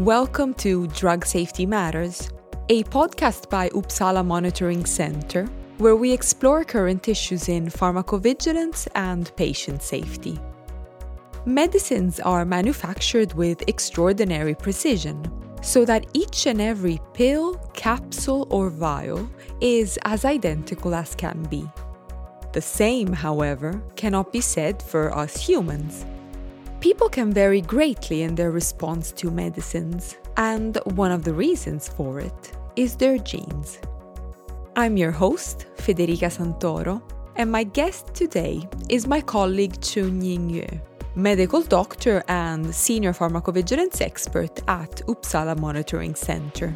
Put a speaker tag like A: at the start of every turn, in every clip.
A: Welcome to Drug Safety Matters, a podcast by Uppsala Monitoring Center, where we explore current issues in pharmacovigilance and patient safety. Medicines are manufactured with extraordinary precision, so that each and every pill, capsule, or vial is as identical as can be. The same, however, cannot be said for us humans. People can vary greatly in their response to medicines, and one of the reasons for it is their genes. I'm your host, Federica Santoro, and my guest today is my colleague Qun-Ying Yue, medical doctor and senior pharmacovigilance expert at Uppsala Monitoring Center.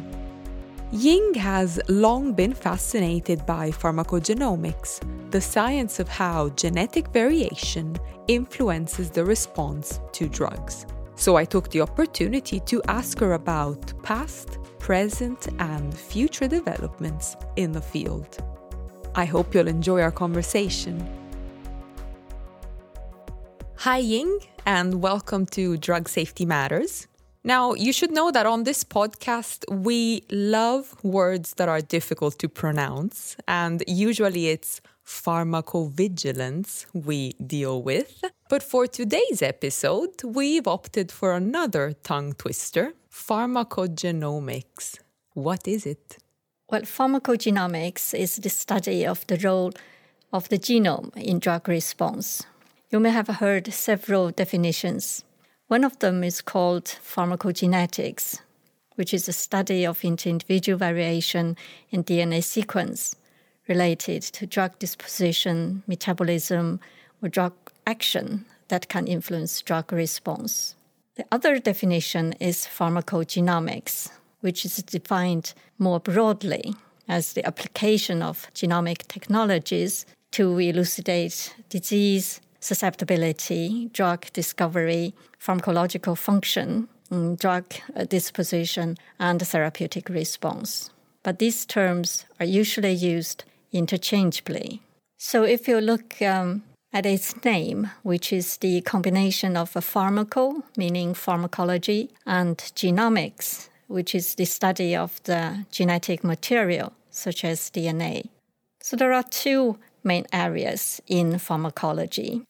A: Ying has long been fascinated by pharmacogenomics, the science of how genetic variation influences the response to drugs. So I took the opportunity to ask her about past, present, and future developments in the field. I hope you'll enjoy our conversation. Hi, Ying, and welcome to Drug Safety Matters. Now, you should know that on this podcast, we love words that are difficult to pronounce, and usually it's pharmacovigilance we deal with. But for today's episode, we've opted for another tongue twister pharmacogenomics. What is it?
B: Well, pharmacogenomics is the study of the role of the genome in drug response. You may have heard several definitions. One of them is called pharmacogenetics, which is a study of inter-individual variation in DNA sequence related to drug disposition, metabolism, or drug action that can influence drug response. The other definition is pharmacogenomics, which is defined more broadly as the application of genomic technologies to elucidate disease, susceptibility, drug discovery, pharmacological function, mm, drug disposition, and therapeutic response. But these terms are usually used interchangeably. So if you look um, at its name, which is the combination of a pharmaco, meaning pharmacology, and genomics, which is the study of the genetic material, such as DNA. So there are two main areas in pharmacology.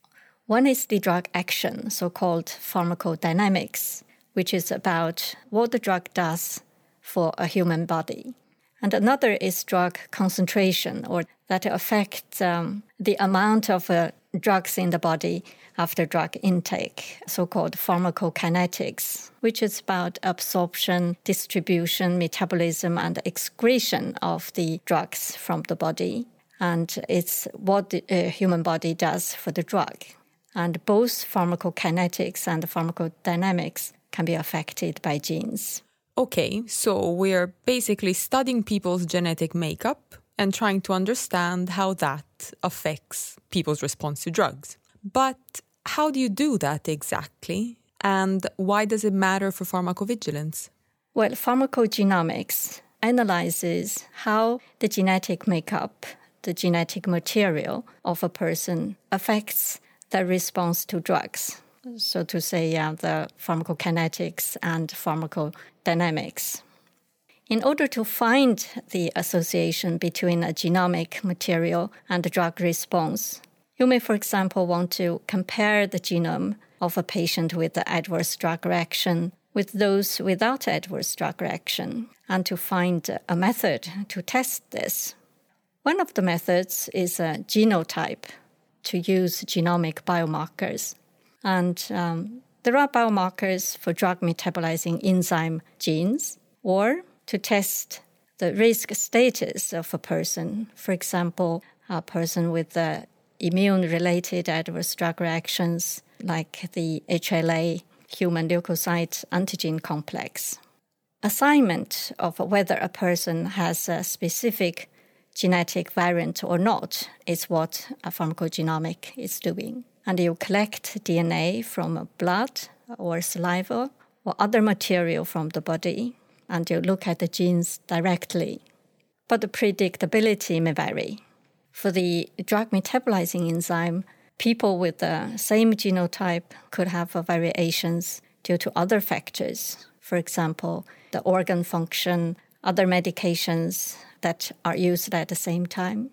B: One is the drug action, so called pharmacodynamics, which is about what the drug does for a human body. And another is drug concentration, or that affects um, the amount of uh, drugs in the body after drug intake, so called pharmacokinetics, which is about absorption, distribution, metabolism, and excretion of the drugs from the body. And it's what the uh, human body does for the drug. And both pharmacokinetics and pharmacodynamics can be affected by genes.
A: Okay, so we're basically studying people's genetic makeup and trying to understand how that affects people's response to drugs. But how do you do that exactly? And why does it matter for pharmacovigilance?
B: Well, pharmacogenomics analyzes how the genetic makeup, the genetic material of a person affects their response to drugs so to say, the pharmacokinetics and pharmacodynamics. In order to find the association between a genomic material and the drug response, you may, for example, want to compare the genome of a patient with the adverse drug reaction with those without adverse drug reaction and to find a method to test this. One of the methods is a genotype to use genomic biomarkers. And um, there are biomarkers for drug metabolizing enzyme genes or to test the risk status of a person. For example, a person with immune related adverse drug reactions like the HLA, human leukocyte antigen complex. Assignment of whether a person has a specific genetic variant or not is what a pharmacogenomic is doing and you collect DNA from blood or saliva or other material from the body, and you look at the genes directly. But the predictability may vary. For the drug metabolizing enzyme, people with the same genotype could have variations due to other factors. for example, the organ function, other medications that are used at the same time.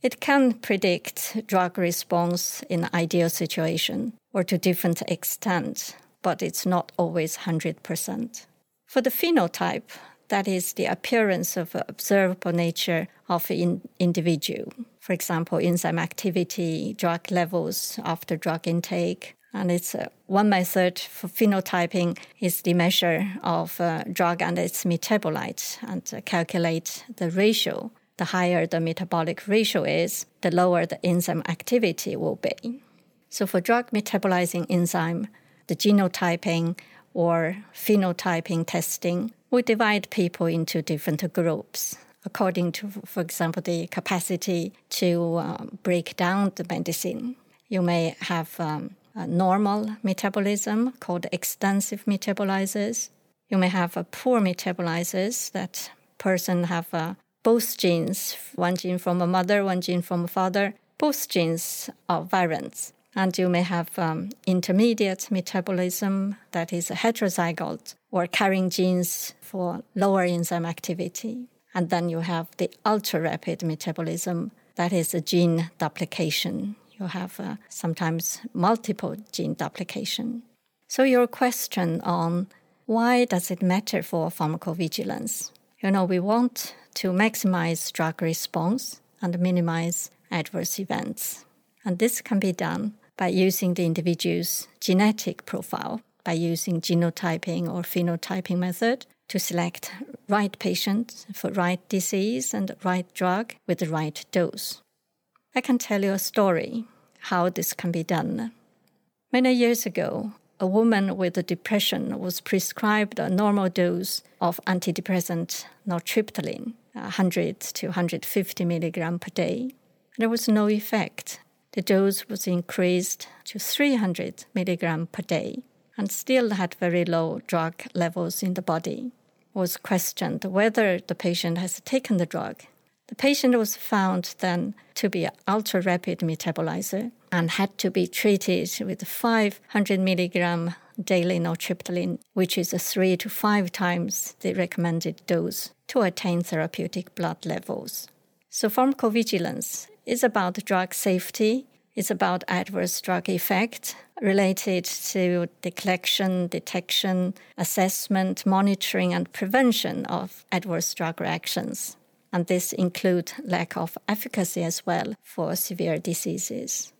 B: It can predict drug response in ideal situation or to different extent, but it's not always 100%. For the phenotype, that is the appearance of observable nature of an individual. For example, enzyme activity, drug levels after drug intake. And it's uh, one method for phenotyping is the measure of uh, drug and its metabolite and uh, calculate the ratio the higher the metabolic ratio is, the lower the enzyme activity will be. So, for drug metabolizing enzyme, the genotyping or phenotyping testing, we divide people into different groups according to, for example, the capacity to uh, break down the medicine. You may have um, normal metabolism called extensive metabolizers. You may have a poor metabolizers that person have a both genes, one gene from a mother, one gene from a father, both genes are variants. And you may have um, intermediate metabolism, that is heterozygote, or carrying genes for lower enzyme activity. And then you have the ultra rapid metabolism, that is a gene duplication. You have uh, sometimes multiple gene duplication. So, your question on why does it matter for pharmacovigilance? You know, we want to maximize drug response and minimize adverse events. And this can be done by using the individual's genetic profile, by using genotyping or phenotyping method to select right patient for right disease and right drug with the right dose. I can tell you a story how this can be done. Many years ago, a woman with depression was prescribed a normal dose of antidepressant nortriptyline 100 to 150 milligram per day. There was no effect. The dose was increased to 300 milligram per day and still had very low drug levels in the body. Was questioned whether the patient has taken the drug. The patient was found then to be an ultra rapid metabolizer and had to be treated with 500 milligram daily nortriptyline, which is three to five times the recommended dose to attain therapeutic blood levels. So, pharmacovigilance is about drug safety, it's about adverse drug effect related to the collection, detection, assessment, monitoring, and prevention of adverse drug reactions. And this include lack of efficacy as well for severe diseases.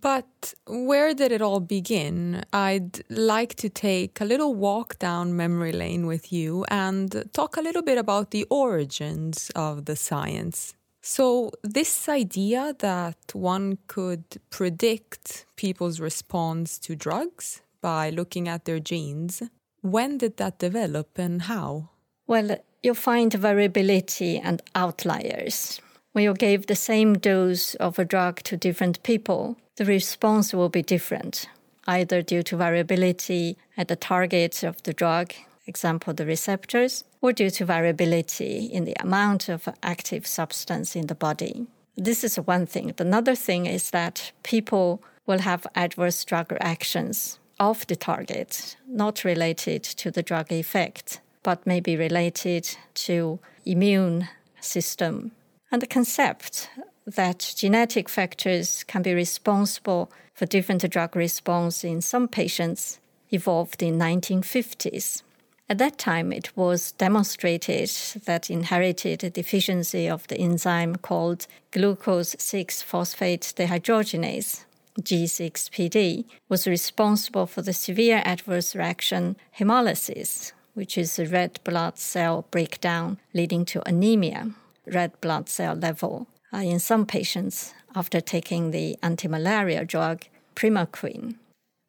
A: But where did it all begin? I'd like to take a little walk down memory lane with you and talk a little bit about the origins of the science. So, this idea that one could predict people's response to drugs by looking at their genes, when did that develop and how?
B: Well, you find variability and outliers. When you give the same dose of a drug to different people, the response will be different, either due to variability at the target of the drug, example the receptors, or due to variability in the amount of active substance in the body. This is one thing. Another thing is that people will have adverse drug reactions off the target, not related to the drug effect, but maybe related to immune system. And the concept that genetic factors can be responsible for different drug response in some patients evolved in 1950s. At that time, it was demonstrated that inherited deficiency of the enzyme called glucose 6 phosphate dehydrogenase, G6PD, was responsible for the severe adverse reaction hemolysis, which is red blood cell breakdown leading to anemia, red blood cell level uh, in some patients after taking the anti-malaria drug primaquine.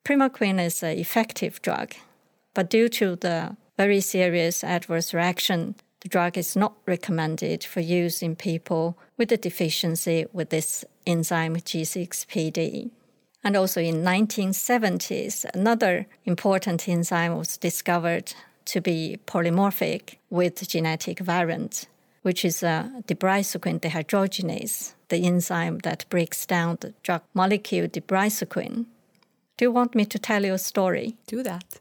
B: Primaquine is an effective drug, but due to the very serious adverse reaction, the drug is not recommended for use in people with a deficiency with this enzyme G6PD. And also in 1970s, another important enzyme was discovered to be polymorphic with genetic variants which is a debrisoquine dehydrogenase, the enzyme that breaks down the drug molecule debrisoquine. Do you want me to tell you a story?
A: Do that.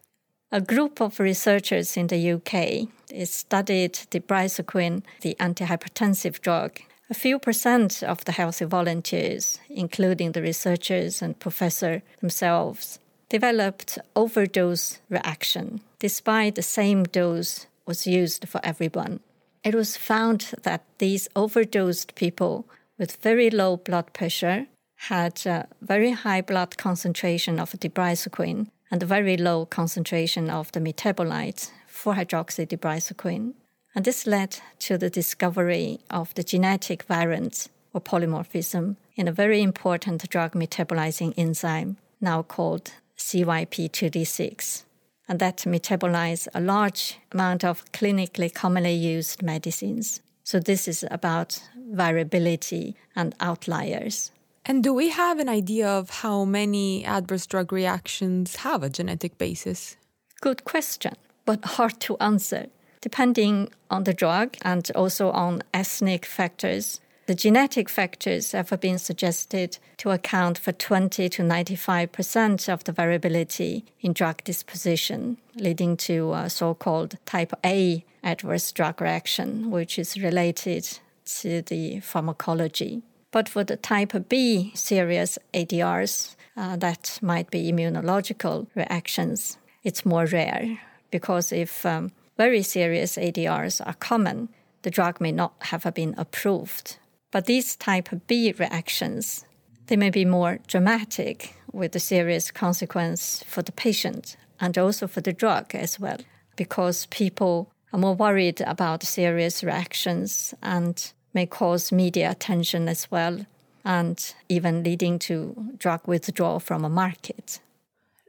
B: A group of researchers in the UK studied debrisoquine, the antihypertensive drug. A few percent of the healthy volunteers, including the researchers and professor themselves, developed overdose reaction despite the same dose was used for everyone. It was found that these overdosed people with very low blood pressure had a very high blood concentration of debrisoquine and a very low concentration of the metabolite 4-hydroxydebrisoquine. And this led to the discovery of the genetic variant or polymorphism in a very important drug metabolizing enzyme now called CYP2D6. And that metabolize a large amount of clinically commonly used medicines. So this is about variability and outliers.
A: And do we have an idea of how many adverse drug reactions have a genetic basis?
B: Good question, but hard to answer. Depending on the drug and also on ethnic factors, the genetic factors have been suggested to account for 20 to 95% of the variability in drug disposition, leading to so called type A adverse drug reaction, which is related to the pharmacology. But for the type B serious ADRs, uh, that might be immunological reactions, it's more rare because if um, very serious ADRs are common, the drug may not have been approved. But these type B reactions, they may be more dramatic with a serious consequence for the patient and also for the drug as well, because people are more worried about serious reactions and may cause media attention as well, and even leading to drug withdrawal from a market.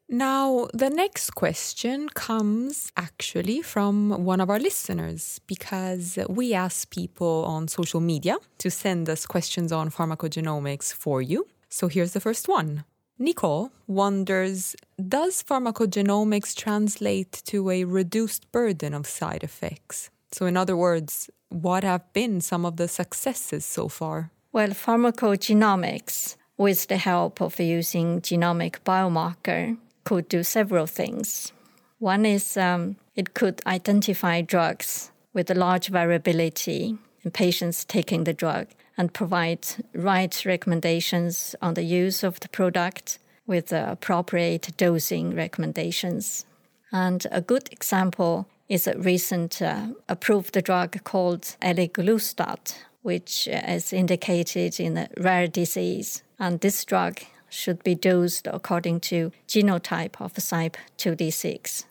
A: Now, the next question comes actually from one of our listeners because we asked people on social media to send us questions on pharmacogenomics for you. So here's the first one. Nicole wonders Does pharmacogenomics translate to a reduced burden of side effects? So, in other words, what have been some of the successes so far?
B: Well, pharmacogenomics, with the help of using genomic biomarker, could do several things. One is um, it could identify drugs with a large variability in patients taking the drug and provide right recommendations on the use of the product with the appropriate dosing recommendations. And a good example is a recent uh, approved drug called eliglustat, which is indicated in a rare disease. And this drug should be dosed according to genotype of CYP2D6.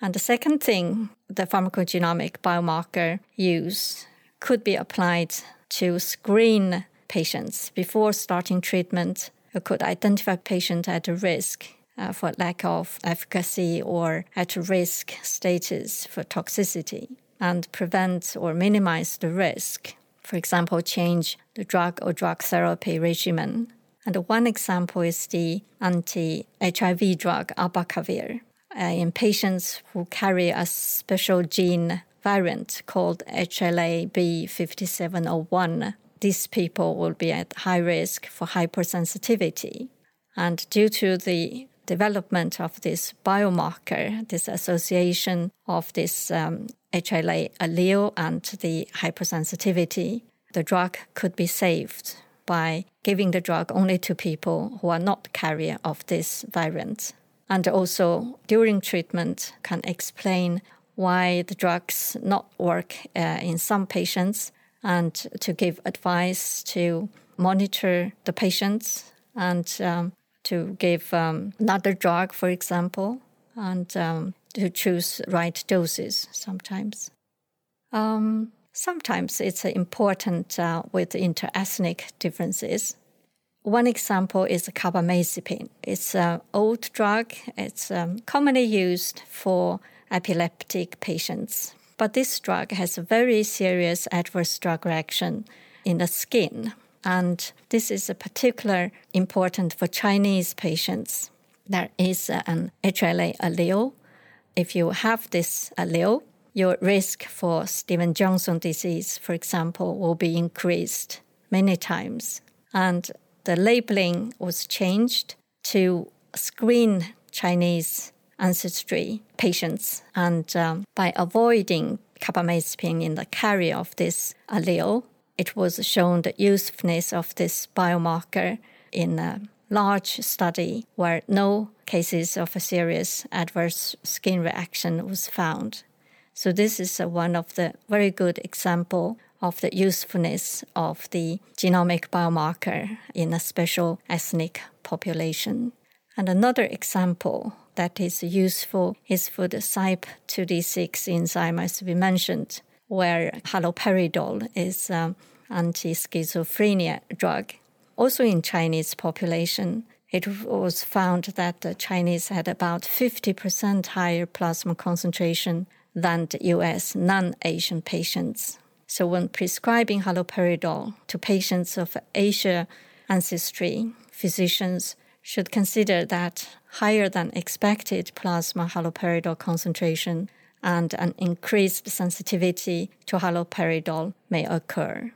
B: And the second thing the pharmacogenomic biomarker use could be applied to screen patients before starting treatment. It could identify patient at risk uh, for lack of efficacy or at risk status for toxicity and prevent or minimize the risk. For example, change the drug or drug therapy regimen. And one example is the anti HIV drug abacavir uh, in patients who carry a special gene variant called HLA-B5701. These people will be at high risk for hypersensitivity. And due to the development of this biomarker, this association of this um, HLA allele and the hypersensitivity, the drug could be saved by giving the drug only to people who are not carrier of this variant. And also during treatment can explain why the drugs not work uh, in some patients and to give advice to monitor the patients and um, to give um, another drug, for example, and um, to choose right doses sometimes. Um, sometimes it's important uh, with interethnic differences. One example is carbamazepine. It's an old drug. It's um, commonly used for epileptic patients. But this drug has a very serious adverse drug reaction in the skin. And this is particularly important for Chinese patients. There is an HLA allele. If you have this allele, your risk for Stevens Johnson disease, for example, will be increased many times. And the labeling was changed to screen Chinese ancestry patients. And um, by avoiding carbamazepine in the carrier of this allele, it was shown the usefulness of this biomarker in a large study where no cases of a serious adverse skin reaction was found. So this is uh, one of the very good example of the usefulness of the genomic biomarker in a special ethnic population. And another example that is useful is for the CYP2D6 enzyme, as we mentioned, where haloperidol is an anti-schizophrenia drug. Also in Chinese population, it was found that the Chinese had about 50% higher plasma concentration than the US non-Asian patients. So when prescribing haloperidol to patients of Asia ancestry, physicians should consider that higher than expected plasma haloperidol concentration and an increased sensitivity to haloperidol may occur.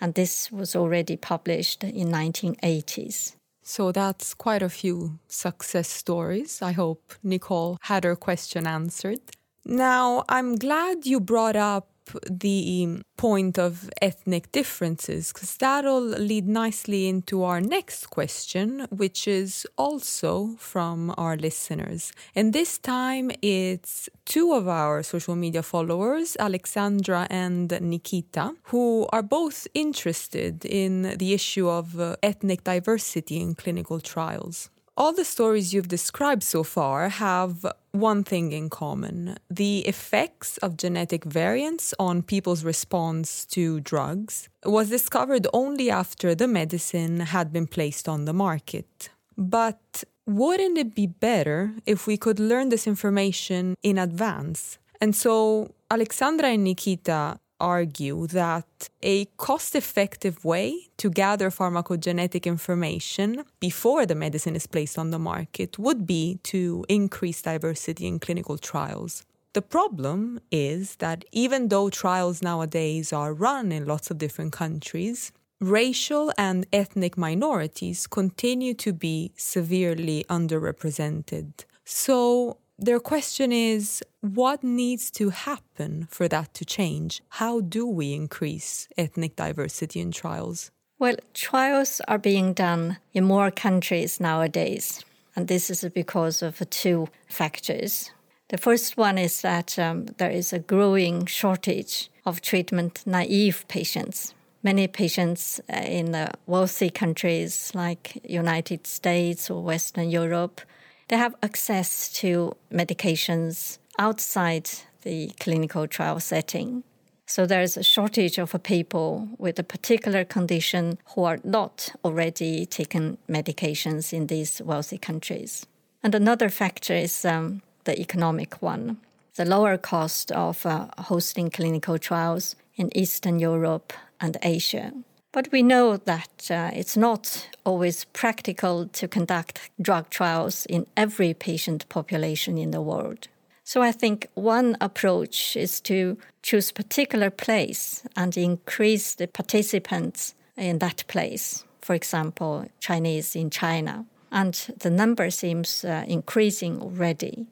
B: And this was already published in 1980s.
A: So that's quite a few success stories. I hope Nicole had her question answered. Now, I'm glad you brought up the point of ethnic differences, because that'll lead nicely into our next question, which is also from our listeners. And this time it's two of our social media followers, Alexandra and Nikita, who are both interested in the issue of uh, ethnic diversity in clinical trials. All the stories you've described so far have one thing in common the effects of genetic variants on people's response to drugs was discovered only after the medicine had been placed on the market. But wouldn't it be better if we could learn this information in advance? And so Alexandra and Nikita argue that a cost effective way to gather pharmacogenetic information before the medicine is placed on the market would be to increase diversity in clinical trials. The problem is that even though trials nowadays are run in lots of different countries, racial and ethnic minorities continue to be severely underrepresented. So, their question is what needs to happen for that to change? How do we increase ethnic diversity in trials?
B: Well, trials are being done in more countries nowadays, and this is because of two factors. The first one is that um, there is a growing shortage of treatment naive patients. Many patients uh, in the wealthy countries like United States or Western Europe they have access to medications outside the clinical trial setting. So there's a shortage of people with a particular condition who are not already taking medications in these wealthy countries. And another factor is um, the economic one. The lower cost of uh, hosting clinical trials in Eastern Europe and Asia. But we know that uh, it's not always practical to conduct drug trials in every patient population in the world. So I think one approach is to choose a particular place and increase the participants in that place. For example, Chinese in China. And the number seems uh, increasing already.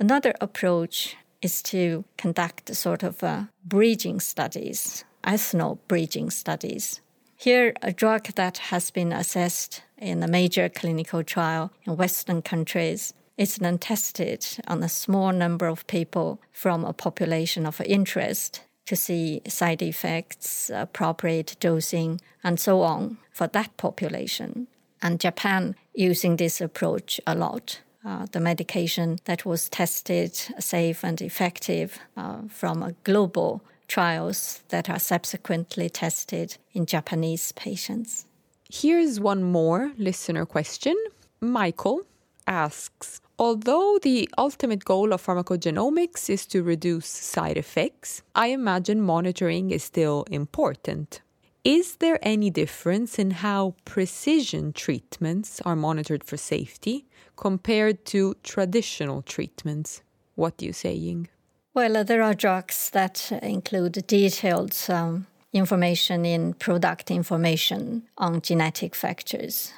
B: Another approach is to conduct sort of uh, bridging studies, ethno bridging studies, here, a drug that has been assessed in a major clinical trial in Western countries is then tested on a small number of people from a population of interest to see side effects, appropriate dosing, and so on for that population. And Japan using this approach a lot. Uh, the medication that was tested safe and effective uh, from a global trials that are subsequently tested in Japanese patients.
A: Here's one more listener question. Michael asks Although the ultimate goal of pharmacogenomics is to reduce side effects, I imagine monitoring is still important. Is there any difference in how precision treatments are monitored for safety compared to traditional treatments? What do you say, Ying?
B: Well, uh, there are drugs that include detailed um, information in product information on genetic factors.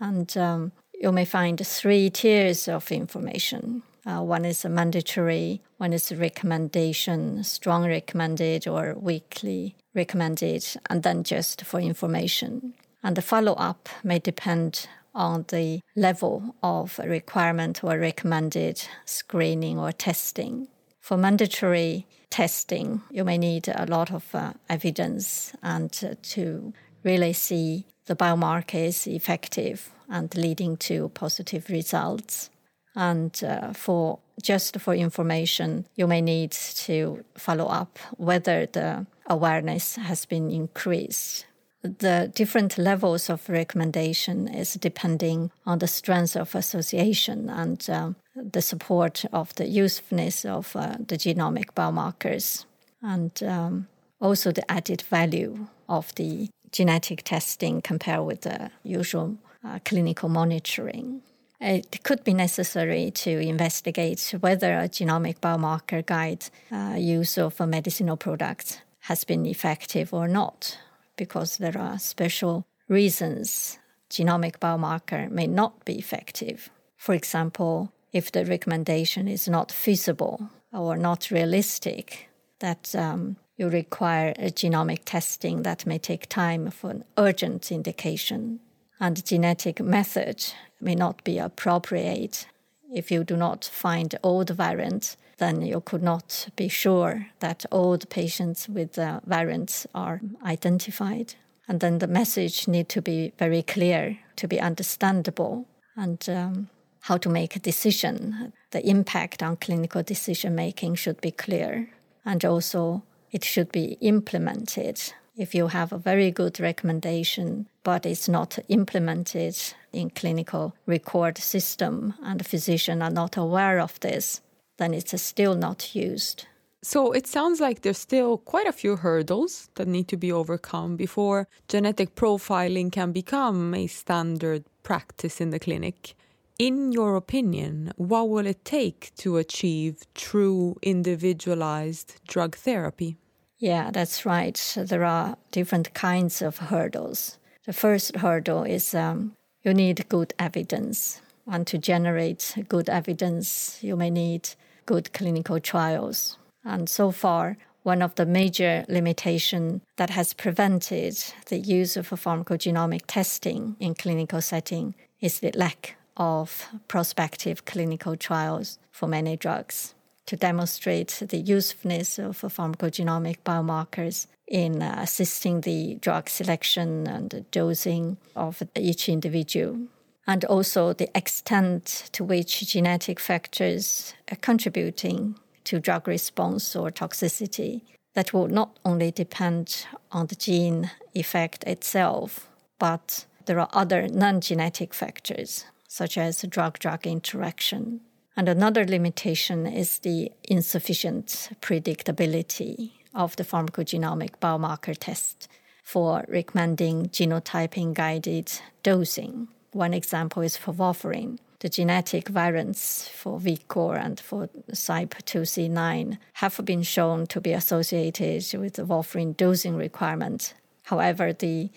B: And um, you may find three tiers of information. Uh, one is a mandatory, one is a recommendation, strong recommended or weakly recommended, and then just for information. And the follow up may depend on the level of requirement or recommended screening or testing. For mandatory testing, you may need a lot of uh, evidence and uh, to really see the biomarker is effective and leading to positive results. And uh, for just for information, you may need to follow up whether the awareness has been increased. The different levels of recommendation is depending on the strength of association and uh, the support of the usefulness of uh, the genomic biomarkers, and um, also the added value of the genetic testing compared with the usual uh, clinical monitoring. It could be necessary to investigate whether a genomic biomarker guide uh, use of a medicinal products has been effective or not, because there are special reasons genomic biomarker may not be effective. For example, if the recommendation is not feasible or not realistic, that um, you require a genomic testing that may take time for an urgent indication and genetic method may not be appropriate. If you do not find the variants, then you could not be sure that the patients with the variants are identified. And then the message need to be very clear, to be understandable, and um, how to make a decision. The impact on clinical decision making should be clear, and also it should be implemented if you have a very good recommendation, but it's not implemented in clinical record system and the physician are not aware of this, then it's still not used.
A: So it sounds like there's still quite a few hurdles that need to be overcome before genetic profiling can become a standard practice in the clinic. In your opinion, what will it take to achieve true individualized drug therapy?
B: Yeah, that's right. There are different kinds of hurdles. The first hurdle is um, you need good evidence. And to generate good evidence, you may need good clinical trials. And so far, one of the major limitations that has prevented the use of pharmacogenomic testing in clinical setting is the lack of prospective clinical trials for many drugs to demonstrate the usefulness of pharmacogenomic biomarkers in assisting the drug selection and dosing of each individual, and also the extent to which genetic factors are contributing to drug response or toxicity. That will not only depend on the gene effect itself, but there are other non genetic factors, such as drug drug interaction and another limitation is the insufficient predictability of the pharmacogenomic biomarker test for recommending genotyping guided dosing. One example is for warfarin. The genetic variants for VKOR and for CYP2C9 have been shown to be associated with the warfarin dosing requirement. However, the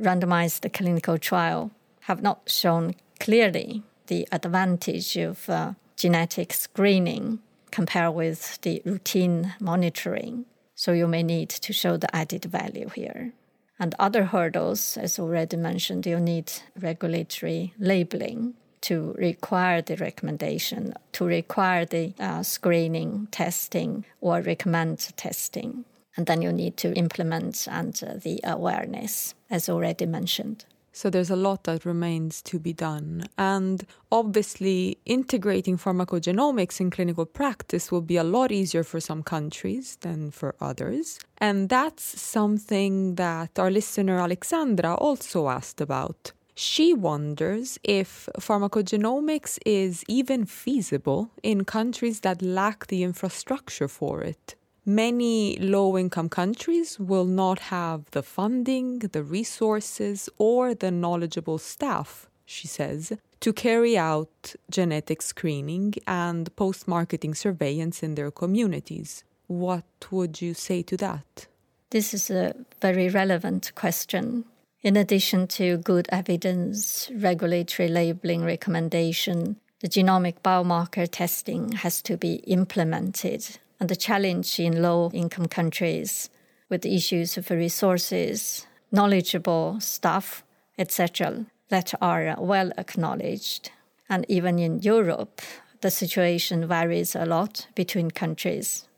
B: randomized clinical trial have not shown clearly the advantage of uh, genetic screening compared with the routine monitoring. So you may need to show the added value here. And other hurdles, as already mentioned, you need regulatory labeling to require the recommendation, to require the uh, screening, testing, or recommend testing. And then you need to implement and uh, the awareness, as already mentioned.
A: So there's a lot that remains to be done. And obviously, integrating pharmacogenomics in clinical practice will be a lot easier for some countries than for others. And that's something that our listener Alexandra also asked about. She wonders if pharmacogenomics is even feasible in countries that lack the infrastructure for it many low income countries will not have the funding, the resources, or the knowledgeable staff, she says, to carry out genetic screening and post marketing surveillance in their communities. What would you say to that?
B: This is a very relevant question. In addition to good evidence, regulatory labeling recommendation, the genomic biomarker testing has to be implemented. And the challenge in low income countries with the issues of resources, knowledgeable staff, etc., that are well acknowledged. And even in Europe, the situation varies a lot between countries.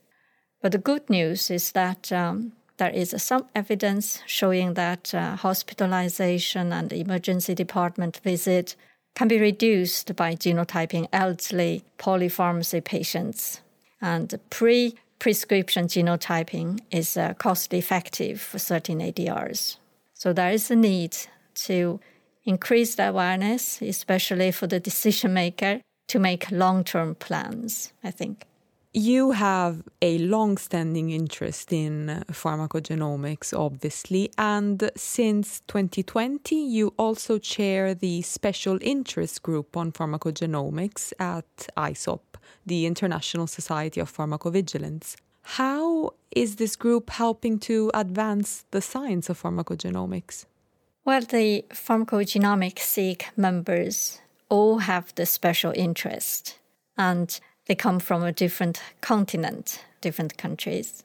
B: But the good news is that um, there is some evidence showing that uh, hospitalization and emergency department visit can be reduced by genotyping elderly polypharmacy patients. And pre prescription genotyping is uh, cost effective for certain ADRs. So there is a need to increase the awareness, especially for the decision maker, to make long term plans, I think.
A: You have a long standing interest in pharmacogenomics, obviously, and since 2020, you also chair the Special Interest Group on Pharmacogenomics at ISOP, the International Society of Pharmacovigilance. How is this group helping to advance the science of pharmacogenomics?
B: Well, the pharmacogenomics SIG members all have the special interest, and they come from a different continent, different countries.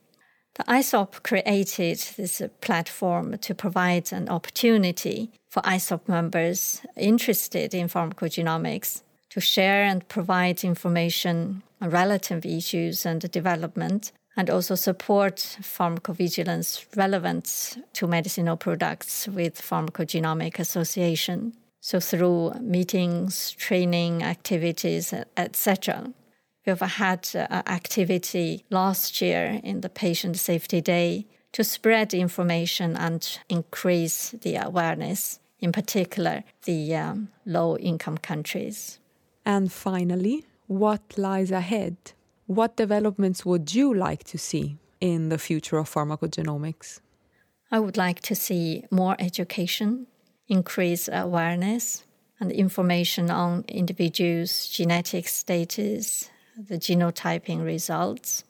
B: The ISOP created this platform to provide an opportunity for ISOP members interested in pharmacogenomics to share and provide information on relative issues and development, and also support pharmacovigilance relevant to medicinal products with Pharmacogenomic Association. So through meetings, training activities, etc. We've had uh, activity last year in the Patient Safety Day to spread information and increase the awareness, in particular the um, low income countries.
A: And finally, what lies ahead? What developments would you like to see in the future of pharmacogenomics?
B: I would like to see more education, increase awareness, and information on individuals' genetic status, the genotyping results.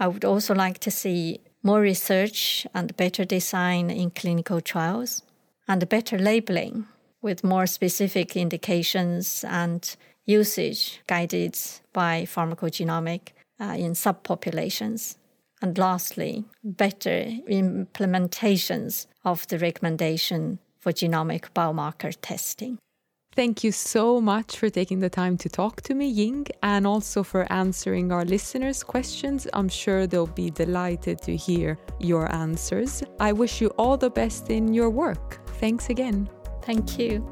B: I would also like to see more research and better design in clinical trials and better labeling with more specific indications and usage guided by pharmacogenomic uh, in subpopulations. And lastly, better implementations of the recommendation for genomic biomarker testing.
A: Thank you so much for taking the time to talk to me, Ying, and also for answering our listeners' questions. I'm sure they'll be delighted to hear your answers. I wish you all the best in your work. Thanks again.
B: Thank you.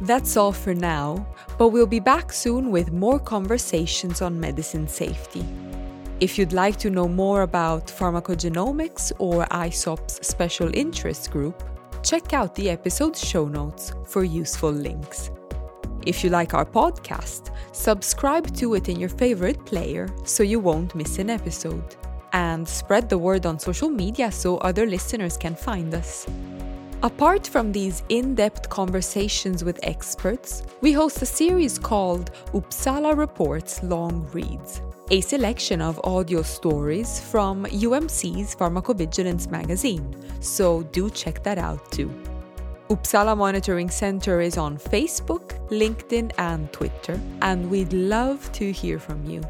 A: That's all for now, but we'll be back soon with more conversations on medicine safety. If you'd like to know more about pharmacogenomics or ISOP's special interest group, check out the episode show notes for useful links. If you like our podcast, subscribe to it in your favorite player so you won't miss an episode. And spread the word on social media so other listeners can find us. Apart from these in depth conversations with experts, we host a series called Uppsala Reports Long Reads a selection of audio stories from UMC's Pharmacovigilance magazine, so do check that out too. Uppsala Monitoring Center is on Facebook, LinkedIn, and Twitter, and we'd love to hear from you.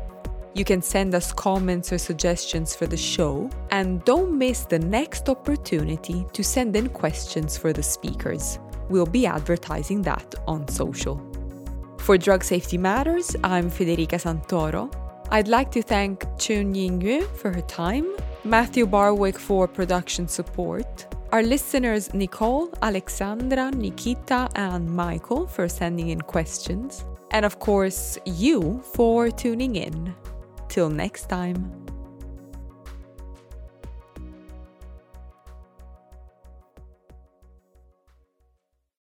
A: You can send us comments or suggestions for the show, and don't miss the next opportunity to send in questions for the speakers. We'll be advertising that on social. For Drug Safety Matters, I'm Federica Santoro, I'd like to thank Qun-Ying Yue for her time, Matthew Barwick for production support, our listeners Nicole, Alexandra, Nikita, and Michael for sending in questions, and of course, you for tuning in. Till next time.